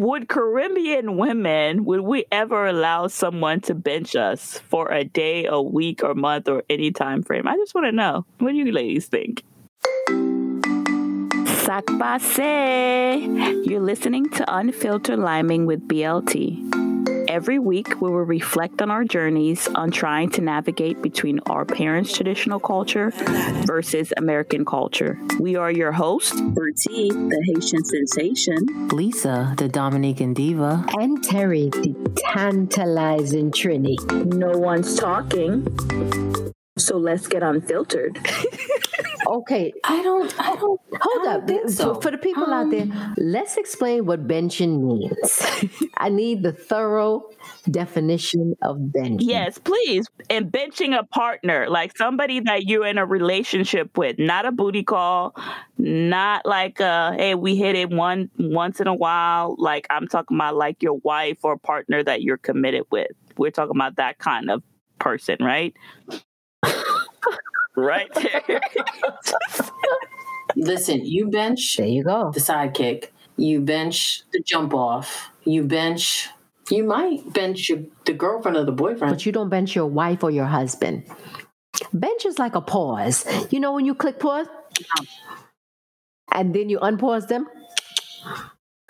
would Caribbean women, would we ever allow someone to bench us for a day, a week, or month, or any time frame? I just want to know. What do you ladies think? Sac You're listening to Unfiltered Liming with BLT. Every week, we will reflect on our journeys on trying to navigate between our parents' traditional culture versus American culture. We are your hosts, Bertie, the Haitian sensation, Lisa, the Dominican diva, and Terry, the tantalizing Trini. No one's talking, so let's get unfiltered. okay, I don't, I don't, hold I up. Don't so. For the people um, out there, um, let's explain what benching means. I need the thorough definition of benching. Yes, please. And benching a partner, like somebody that you're in a relationship with, not a booty call, not like uh hey, we hit it one once in a while. Like I'm talking about like your wife or partner that you're committed with. We're talking about that kind of person, right? right there. Listen, you bench. There you go. The sidekick. You bench the jump off. You bench. You might bench your, the girlfriend or the boyfriend, but you don't bench your wife or your husband. Bench is like a pause. You know when you click pause, uh-huh. and then you unpause them.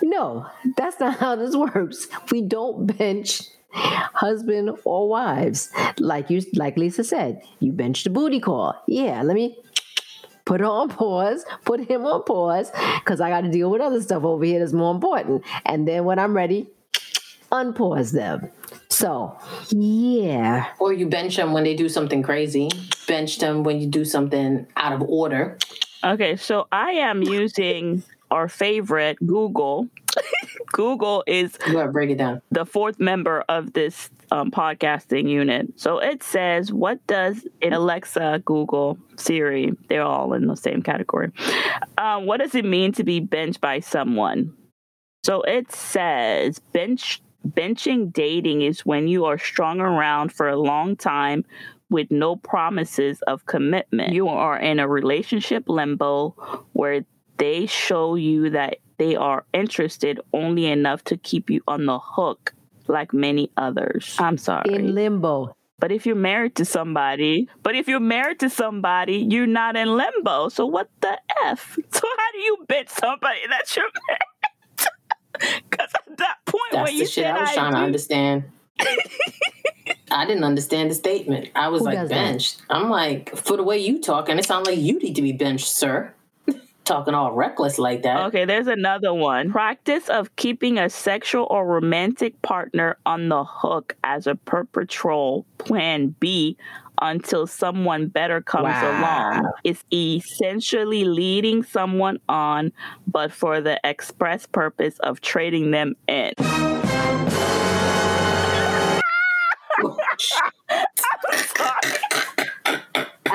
No, that's not how this works. We don't bench husband or wives. Like you like Lisa said, you bench the booty call. Yeah, let me put her on pause, put him on pause, because I got to deal with other stuff over here that's more important. And then when I'm ready, unpause them. So, yeah. Or you bench them when they do something crazy. Bench them when you do something out of order. Okay, so I am using our favorite Google. Google is break it down. The fourth member of this um, podcasting unit. So it says, "What does Alexa, Google, Siri? They're all in the same category. Um, what does it mean to be benched by someone?" So it says, "Bench benching dating is when you are strung around for a long time." With no promises of commitment. You are in a relationship limbo where they show you that they are interested only enough to keep you on the hook like many others. I'm sorry. In limbo. But if you're married to somebody, but if you're married to somebody, you're not in limbo. So what the F? So how do you bet somebody that you're married? Because at that point That's when you the shit said I was I trying do, to understand. I didn't understand the statement. I was Who like benched. That? I'm like, for the way you talk, and it sounds like you need to be benched, sir talking all reckless like that. Okay, there's another one. Practice of keeping a sexual or romantic partner on the hook as a perpetual plan B until someone better comes wow. along is essentially leading someone on, but for the express purpose of trading them in.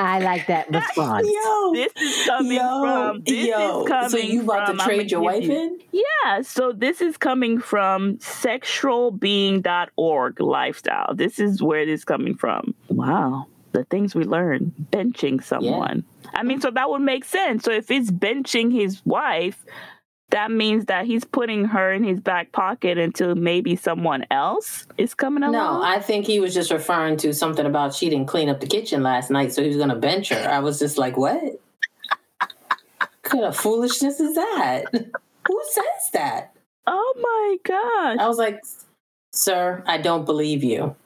I'm sorry. I like that response. Yo, this is coming yo, from. This yo. Is coming so you about from, to trade your wife you, in? Yeah. So this is coming from sexualbeing.org lifestyle. This is where it is coming from. Wow. The things we learn benching someone. Yeah. I mean, so that would make sense. So if it's benching his wife, that means that he's putting her in his back pocket until maybe someone else is coming along. No, I think he was just referring to something about she didn't clean up the kitchen last night, so he was going to bench her. I was just like, what? what kind of foolishness is that? Who says that? Oh my gosh. I was like, sir, I don't believe you.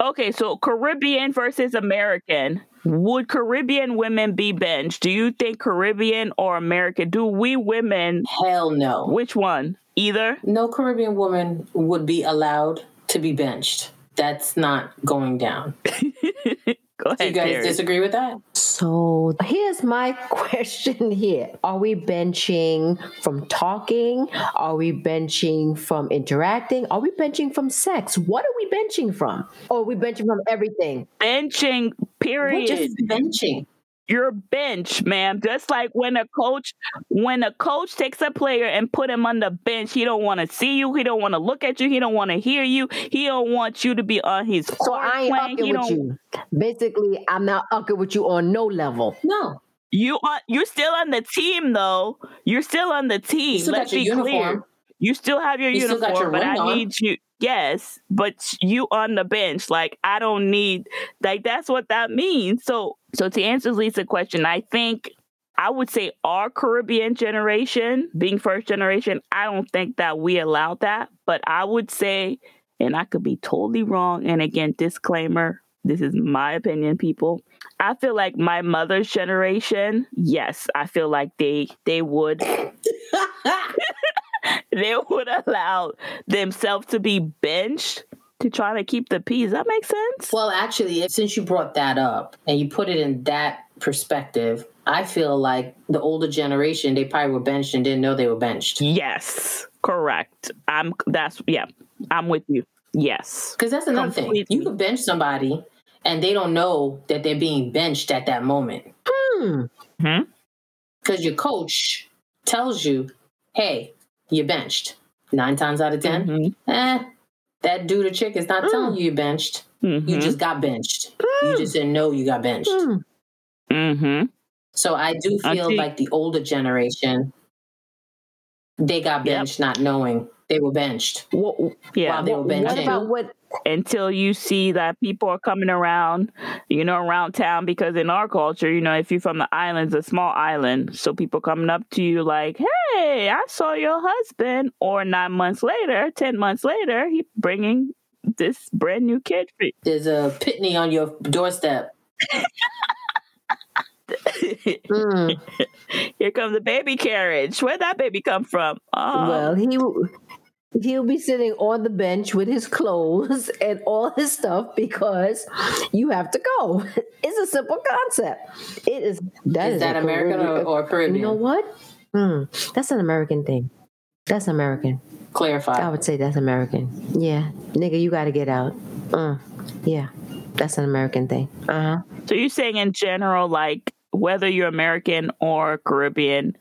Okay, so Caribbean versus American. Would Caribbean women be benched? Do you think Caribbean or American? Do we women? Hell no. Which one? Either? No Caribbean woman would be allowed to be benched. That's not going down. Go ahead. Do you guys Terry. disagree with that? So here's my question here. Are we benching from talking? Are we benching from interacting? Are we benching from sex? What are we benching from? Or are we benching from everything? Benching, period. What just benching? Your bench, ma'am. Just like when a coach, when a coach takes a player and put him on the bench, he don't want to see you. He don't want to look at you. He don't want to hear you. He don't want you to be on his. So I ain't playing. with you. Basically, I'm not ucking with you on no level. No. You are you're still on the team though. You're still on the team. Let's be clear. You still have your You still uniform, got your but I on. need you. Yes, but you on the bench. Like I don't need. Like that's what that means. So, so to answer Lisa's question, I think I would say our Caribbean generation, being first generation, I don't think that we allowed that. But I would say, and I could be totally wrong. And again, disclaimer: this is my opinion, people. I feel like my mother's generation, yes, I feel like they they would they would allow themselves to be benched to try to keep the peace. That makes sense. well, actually, since you brought that up and you put it in that perspective, I feel like the older generation they probably were benched and didn't know they were benched. Yes, correct. I'm that's yeah. I'm with you. Yes. Because that's another thing. You could bench somebody and they don't know that they're being benched at that moment. Hmm. Because your coach tells you, hey, you're benched. Nine times out of 10, Mhm. eh, that dude or chick is not telling you you're benched. You Mhm. just got benched. You just didn't know you got benched. Hmm. Mhm. So I do feel Auntie- like the older generation, they got Yep. benched not knowing they were benched. What, Yeah. While they were what about what? until you see that people are coming around, you know, around town. Because in our culture, you know, if you're from the islands, a small island, so people coming up to you like, "Hey, I saw your husband," or nine months later, ten months later, he bringing this brand new kid for you. There's a pickney on your doorstep. Hmm. Here comes the baby carriage. Where'd that baby come from? Oh, Well, he he'll be sitting on the bench with his clothes and all his stuff because you have to go. It's a simple concept. It is that Is is that American or, Caribbean- or Caribbean? You know what? Hmm. That's an American thing. That's American. Clarify. I would say that's American. Yeah, nigga, you got to get out. Uh, yeah, that's an American thing. Uh huh. so you're saying in general, like whether you're American or Caribbean,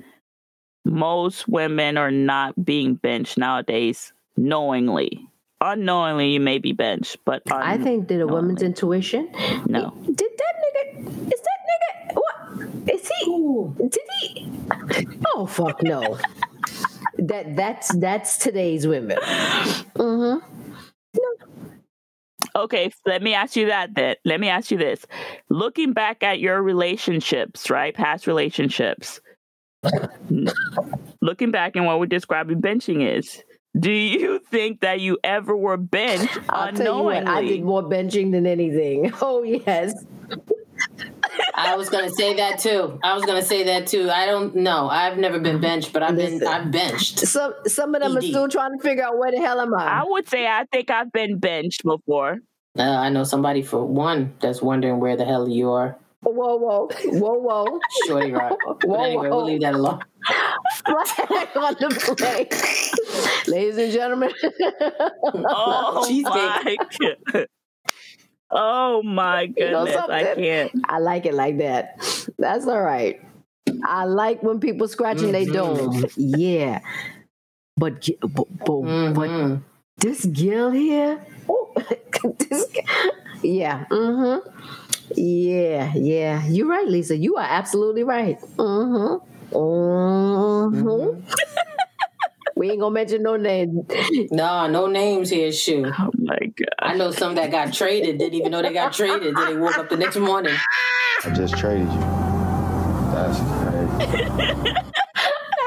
most women are not being benched nowadays knowingly. Unknowingly, you may be benched, but I think that a woman's intuition. no. Did that nigga? Is that nigga? What is he? Did he? Oh fuck no. that that's that's today's women. Mm-hmm. Okay, let me ask you that then. Let me ask you this. Looking back at your relationships, right? Past relationships. Looking back and what we're describing benching is. Do you think that you ever were benched I'll tell you unknowingly? what, I did more benching than anything. Oh yes. I was gonna say that too. I was gonna say that too. I don't know. I've never been benched, but I've been I've benched. Some some of them are still trying to figure out where the hell am I I? would say I think I've been benched before. Uh, I know somebody for one that's wondering where the hell you are. Whoa whoa whoa whoa. Shorty rock. But Whoa, anyway, whoa. we'll leave that alone. Flag on the play. Ladies and gentlemen. Oh Cheesecake. my Oh my You know goodness, I can't. I like it like that. That's all right. I like when people scratching their Mhm. dome. Yeah. But, but, but, but Mhm. this girl here, oh, this, yeah, mm-hmm. Yeah, yeah. You're right, Lisa. You are absolutely right. Mm-hmm. Mm-hmm. we ain't gonna mention no names. No, no names here, shoe. Oh my god. I know some that got traded, didn't even know they got traded. Then they woke up the next morning. I just traded you. That's crazy.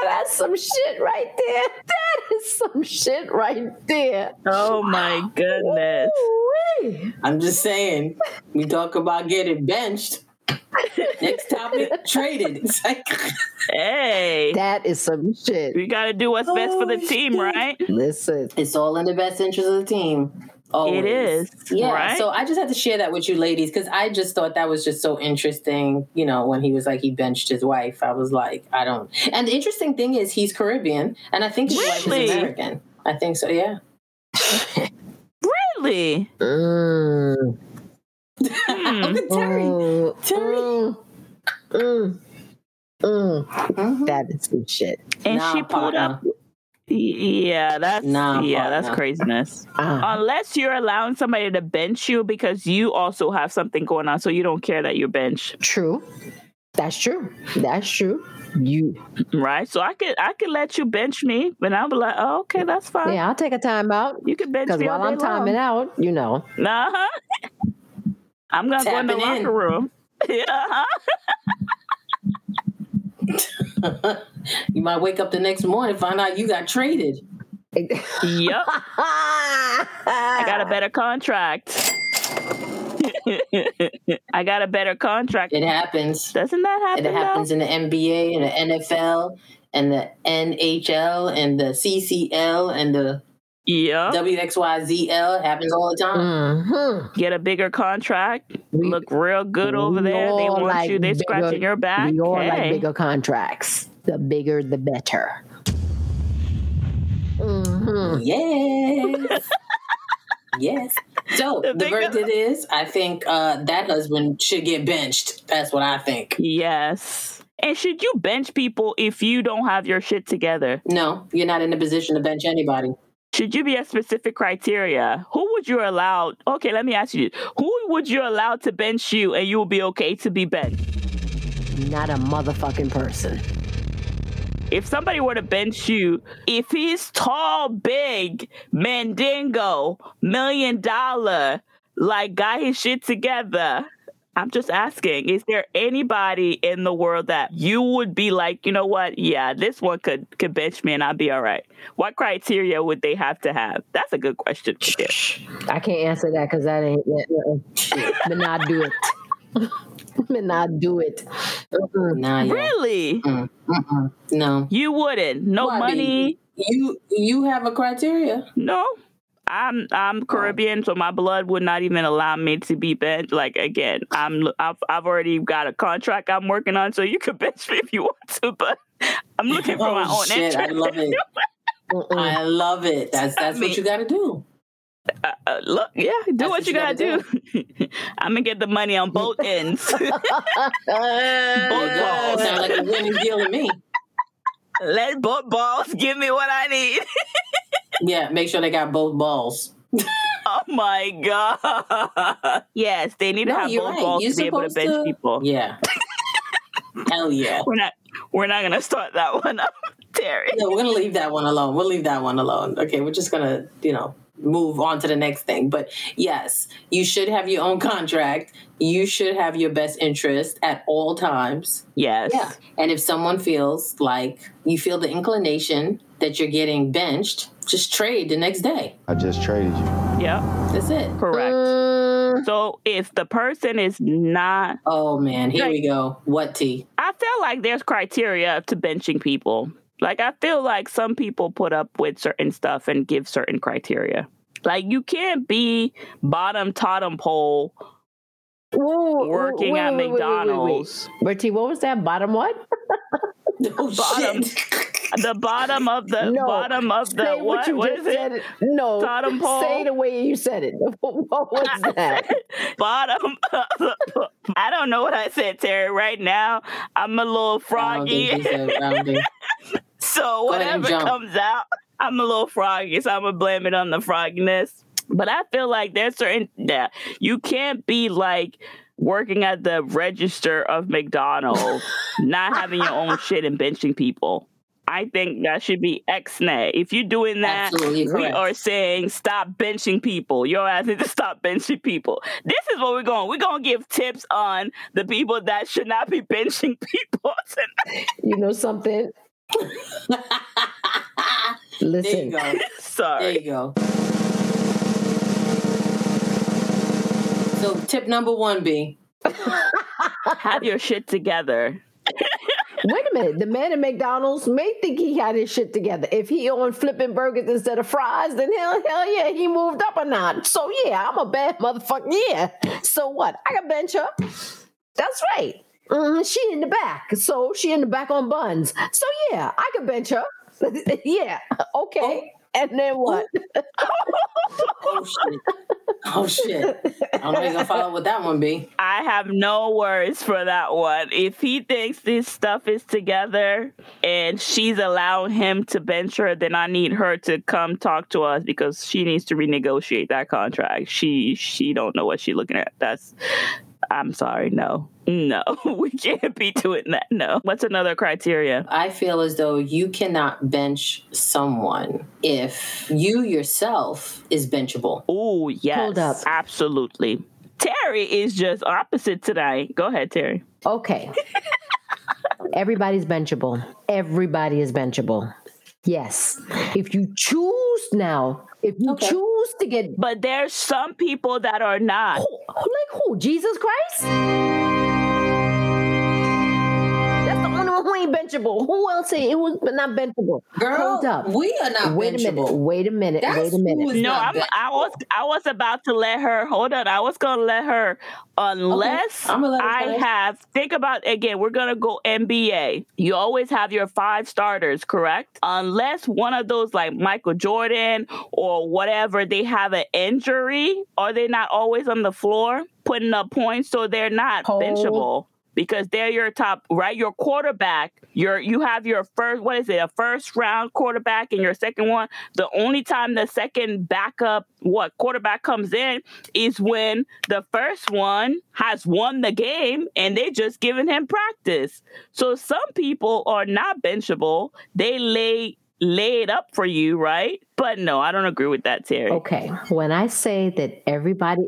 That's some shit right there. That is some shit right there. Oh my goodness. Ooh-wee. I'm just saying, we talk about getting benched. Next topic, traded. It's like, Hey. That is some shit. We gotta do what's best for the Oh, team, shit. right? Listen. it's all in the best interest of the team. Always. It is, Yeah. right? So I just had to share that with you ladies because I just thought that was just so interesting. You know, when he was like, he benched his wife, I was like, I don't. And the interesting thing is, he's Caribbean, and I think his wife is American. I think so, yeah. Really? Mm. Hmm. Look Terry. Mm. Terry. Mm. Mm. Mm. Mhm. That is some shit. And Nah, she pulled partner. up. Yeah, that's Nah, yeah, that's partner. craziness. Ah. Unless you're allowing somebody to bench you because you also have something going on, so you don't care that you're benched. True. That's true. That's true. You right? So I could I could let you bench me, but I'll be like, oh, okay, that's fine. yeah, I'll take a time out. You can bench me while I'm timing long. out, you know. Uh-huh. I'm gonna go in the Tapping in. locker room. Yeah, uh-huh. you might wake up the next morning and find out you got traded. Yep. I got a better contract. I got a better contract. It happens. Doesn't that happen? It happens in the NBA and the NFL and the NHL and the CCL and the though? Yep. WXYZL. Happens all the time. Mhm. Get a bigger contract. We- Look real good over there. They want like you. They're bigger- scratching your back. We all like bigger contracts. The bigger, the better. Mhm. Yes. yes. So The the, bigger- verdict is I think uh, that husband should get benched. That's what I think. Yes. And should you bench people if you don't have your shit together? No, you're not in a position to bench anybody. Should you be a specific criteria? Who would you allow? Okay, let me ask you: Who would you allow to bench you, and you will be okay to be benched? Not a motherfucking person. If somebody were to bench you, if he's tall, big, mandingo, million dollar, like got his shit together, I'm just asking: Is there anybody in the world that you would be like, you know what? Yeah, this one could could bench me, and I'd be all right. What criteria would they have to have? That's a good question. I can't answer that because that ain't. Uh, but not do it. but not do it. Mm-mm. Nah, yeah. Really? Mm, mm-mm. No. You wouldn't. No Why, money. You you have a criteria. No. I'm I'm Caribbean, so my blood would not even allow me to be benched. Like again, I'm I've I've already got a contract I'm working on, so you could bench me if you want to, but I'm looking for my Oh, own shit, I interest. love it. I love it. That's that's mean- what you got to do. Uh, look, yeah, do That's what you gotta, do. I'm gonna get the money on both ends. both That balls. sounds like a winning deal to me. Let both balls give me what I need. Yeah, make sure they got both balls. Oh my god. Yes, they need to have both right. balls You're to be able to bench to- people. Yeah. Hell yeah. We're not we're not gonna start that one up, Terry. No, we're gonna leave that one alone. We'll leave that one alone. Okay, we're just gonna, you know, move on to the next thing. But yes, you should have your own contract. You should have your best interest at all times. Yes. Yeah. And if someone feels like you feel the inclination that you're getting benched, just trade the next day. I just traded you. Yep. That's it. Correct. Mm, So if the person is not Oh man, here we go. What T? I feel like there's criteria to benching people. Like I feel like some people put up with certain stuff and give certain criteria. Like you can't be bottom totem pole whoa, working wait, at wait, wait, wait, wait, wait. McDonald's. Bertie, what was that? Bottom what? Oh, Bottom. shit. The bottom of the No. bottom of the Say what? you What just is it? No. Totem pole? Say the way you said it. What was that? bottom. I don't know what I said, Terry. Right now, I'm a little I don't think froggy. she said- I don't think- So Go ahead and whatever comes out, I'm a little froggy, so I'm gonna blame it on the frogginess. But I feel like there's certain yeah, you can't be like working at the register of McDonald's, not having your own shit and benching people. I think that should be X-nay. If you're doing that, Absolutely we correct. are saying stop benching people. Your ass need to stop benching people. This is what we're going. We're gonna give tips on the people that should not be benching people. You know something? there Listen. you go. There you go. So tip number one, B. Have your shit together. Wait a minute. The man at McDonald's may think he had his shit together. If he on flipping burgers instead of fries, then hell, hell yeah, he moved up a notch. So yeah, I'm a bad motherfucker. Yeah. So what? I can bench her. That's right. Mhm, she in the back. So she in the back on buns. So yeah, I can bench her. yeah. Okay. And then what? Oh shit. Oh shit. I don't know you're gonna follow with that one, B. I have no words for that one. If he thinks this stuff is together and she's allowing him to bench her, then I need her to come talk to us because she needs to renegotiate that contract. She she don't know what she's looking at. That's I'm sorry, no. No, we can't be doing that. No. What's another criteria? I feel as though you cannot bench someone if you yourself is benchable. Oh, yes. Hold up. Absolutely. Terry is just opposite tonight. Go ahead, Terry. Okay. Everybody's benchable. Everybody is benchable. Yes. If you choose now, if you Okay. choose to get But there's some people that are not. who, like who? Jesus Christ? Who ain't benchable. Who else ain't who's not benchable? Girl, Hold up. we are not Wait a minute. Wait a minute. That's wait a minute. No, I'm. I was I was about to let her hold on. I was gonna let her unless I'm let her I finish. have think about again, we're gonna go NBA. You always have your five starters, correct? Unless one of those like Michael Jordan or whatever, they have an injury, are they not always on the floor putting up points? So they're not Hold. benchable. Because they're your top, right? Your quarterback, your you have your first, what is it, a first round quarterback and your second one. The only time the second backup, what quarterback comes in is when the first one has won the game and they just giving him practice. So some people are not benchable. They lay lay it up for you, right? But no, I don't agree with that, Terry. Okay. When I say that everybody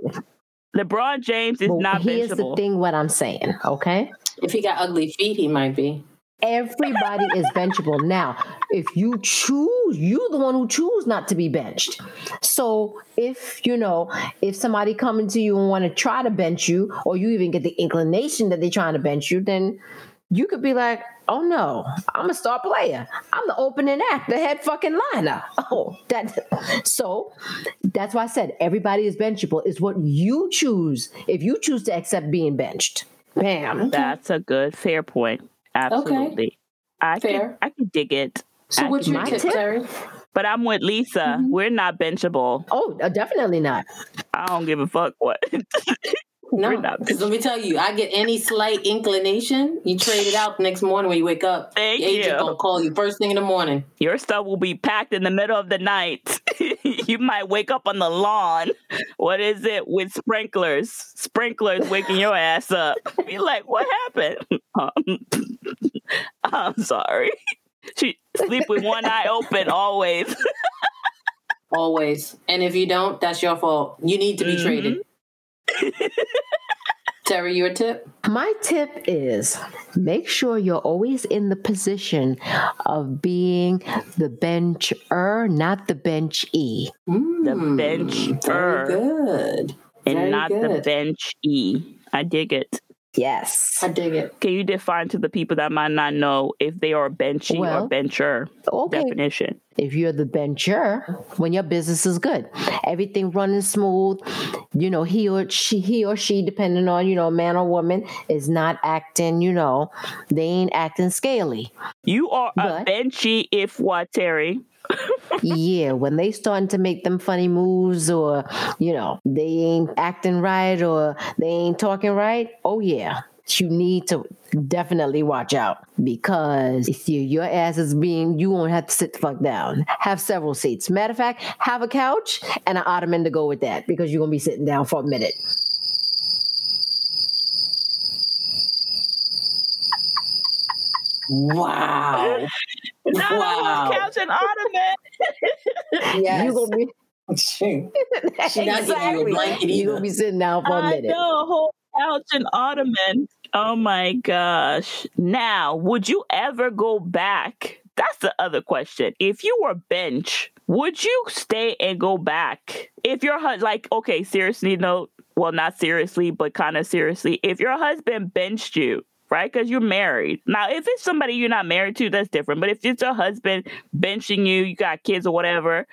LeBron James is but not here's the thing what I'm saying, okay? If he got ugly feet, he might be. Everybody is benchable. Now, if you choose, you the one who choose not to be benched. So if you know, if somebody coming to you and want to try to bench you, or you even get the inclination that they're trying to bench you, then you could be like, oh no, I'm a star player. I'm the opening act, the head fucking liner. Oh, that so that's why I said everybody is benchable. Is what you choose if you choose to accept being benched. Bam. That's a good, fair point. Absolutely. I can Fair. I can dig it. So I what's your tip? Terry? But I'm with Lisa. We're not benchable. Oh, uh, definitely not. I don't give a fuck what. No, because let me tell you, I get any slight inclination, you trade it out the next morning when you wake up. Thank Your agent you. gonna call you first thing in the morning. Your stuff will be packed in the middle of the night. you might wake up on the lawn. What is it with sprinklers? Sprinklers waking your ass up. Be like, what happened? Um, I'm sorry. She sleep with one eye open always. Always. And if you don't, that's your fault. You need to be Mhm. traded. Terry, your tip? My tip is make sure you're always in the position of being the bencher, not the bench E. Mm, bencher. Very er good. and Very not the good. bench E. I dig it. Yes. I dig it. Can you define to the people that might not know if they are benchy Well, or bencher? Okay. Definition. If you're the bencher, when your business is good, everything running smooth, you know, he or she, he or she, depending on, you know, man or woman, is not acting, you know, they ain't acting scaly. You are a But- benchy if what, Terry? yeah, when they starting to make them funny moves or, you know, they ain't acting right or they ain't talking right, oh yeah. You need to definitely watch out because if you, your ass is being, you won't have to sit the fuck down. Have several seats. Matter of fact, have a couch and an ottoman to go with that because you're going to be sitting down for a minute. Wow. Not Wow. on couch and ottoman. yes. You're going to be. She not giving you a blanket You're going to be sitting down for a minute. know, a whole couch and ottoman. Oh my gosh. Now, would you ever go back? That's the other question. If you were bench, would you stay and go back? If your husband, like, okay, seriously, no, well, not seriously, but kind of seriously, if your husband benched you, right? Because you're married. Now, if it's somebody you're not married to, that's different. But if it's your husband benching you, you got kids or whatever,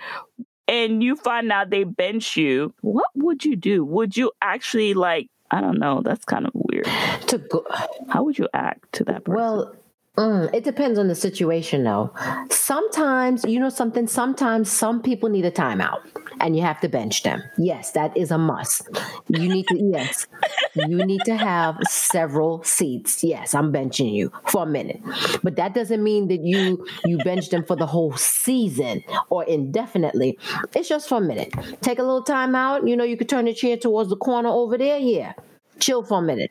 and you find out they bench you, what would you do? Would you actually like? I don't know. That's kind of weird. To go, How would you act to that person? Well, mm, it depends on the situation, though. Sometimes, you know something, sometimes some people need a timeout and you have to bench them. Yes, that is a must. You need to, yes, you need to have several seats. Yes, I'm benching you for a minute. But that doesn't mean that you you bench them for the whole season or indefinitely. It's just for a minute. Take a little time out. You know, you could turn the chair towards the corner over there. Yeah. chill for a minute.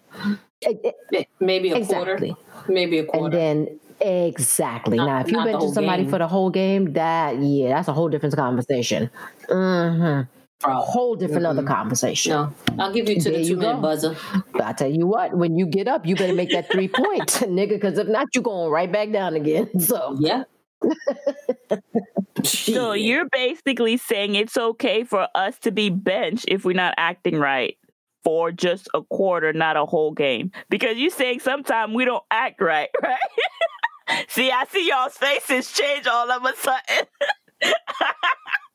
Maybe a Exactly. quarter. Maybe a quarter. And then exactly. Not- now if you not the benching whole somebody game. for the whole game, that yeah, that's a whole different conversation. hmm Bro. Whole different other conversation. No, I'll give you to There the two minute buzzer. But I tell you what, when you get up, you better make that three points, nigga, because if not, you're going right back down again. So Yeah. So you're basically saying it's okay for us to be benched if we're not acting right for just a quarter, not a whole game. Because you're saying sometimes we don't act right, right? see, I see y'all's faces change all of a sudden.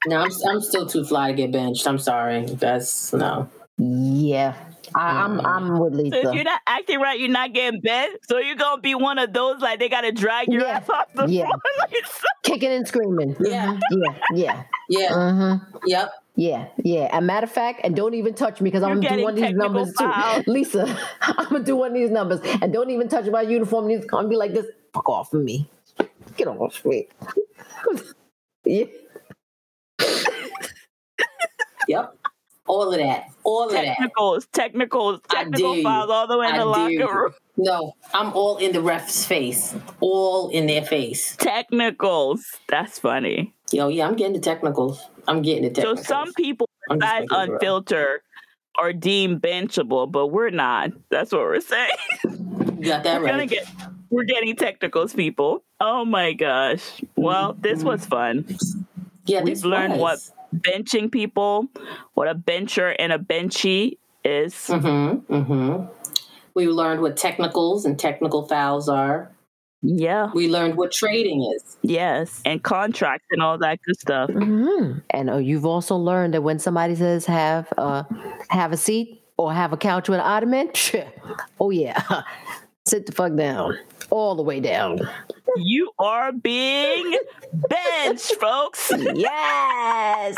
No, I'm, I'm still too fly to get benched. I'm sorry. That's no. yeah, I, I'm I'm with So if Lisa. you're not acting right, you're not getting benched. So you're gonna be one of those like they gotta drag your Yeah. ass off the Yeah. floor. Like, so- Kicking and screaming. Yeah. Yeah, yeah. Yeah. hmm Yep. Yeah, yeah. A matter of fact, and don't even touch me because I'm You're gonna do one of these numbers fouls. too. Lisa, I'm gonna do one of these numbers. And don't even touch my uniform. Needs to come and be like this. Fuck off of me. Get off me. yeah. Yep. All of that. All of that. technicals, technicals, technical files all the way in I the dare locker room. No, I'm all in the ref's face. All in their face. Technicals. That's funny. Yo, yeah, I'm getting the technicals. I'm getting the So some people I'm just besides making it real. unfiltered are deemed benchable, but we're not. That's what we're saying. You got that we're right. get we're getting technicals, people. Oh my gosh. Well, this was fun. yeah, We've learned was. Benching people, what a bencher and a benchy is. Mm-hmm. Mm-hmm. We learned what technicals and technical fouls are. Yeah. We learned what trading is. Yes. And contracts and all that good stuff. hmm And uh, you've also learned that when somebody says have uh, have a seat or have a couch with an ottoman, oh yeah, sit the fuck down, all the way down. You are being benched, folks. Yes.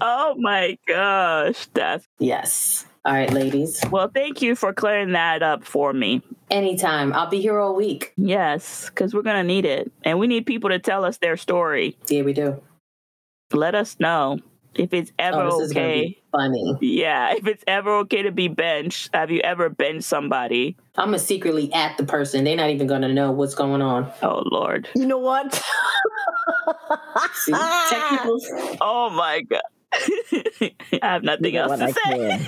Oh my gosh. That's Yes. All right, ladies. well, thank you for clearing that up for me. Anytime. I'll be here all week. Yes, because we're gonna need it. And we need people to tell us their story. Yeah, we do. Let us know if it's ever Oh, this is okay. be funny. Yeah, if it's ever okay to be benched. Have you ever benched somebody? I'm gonna secretly at the person. They're not even gonna know what's going on. Oh Lord. You know what? See, technicals. Oh my god. I have nothing You know else to I say.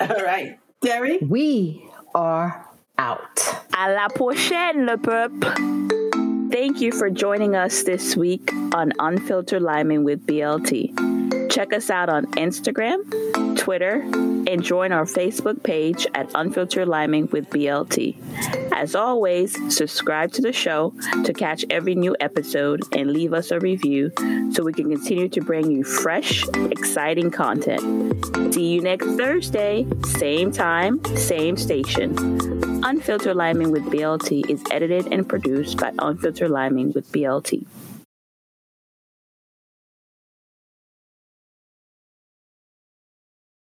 All right, Terry. We are out. À la prochaine, le peuple. Thank you for joining us this week on Unfiltered Liming with BLT. Check us out on Instagram, Twitter, and join our Facebook page at Unfiltered Liming with BLT. As always, subscribe to the show to catch every new episode and leave us a review so we can continue to bring you fresh, exciting content. See you next Thursday, same time, same station. Unfiltered Liming with BLT is edited and produced by Unfiltered Liming with BLT.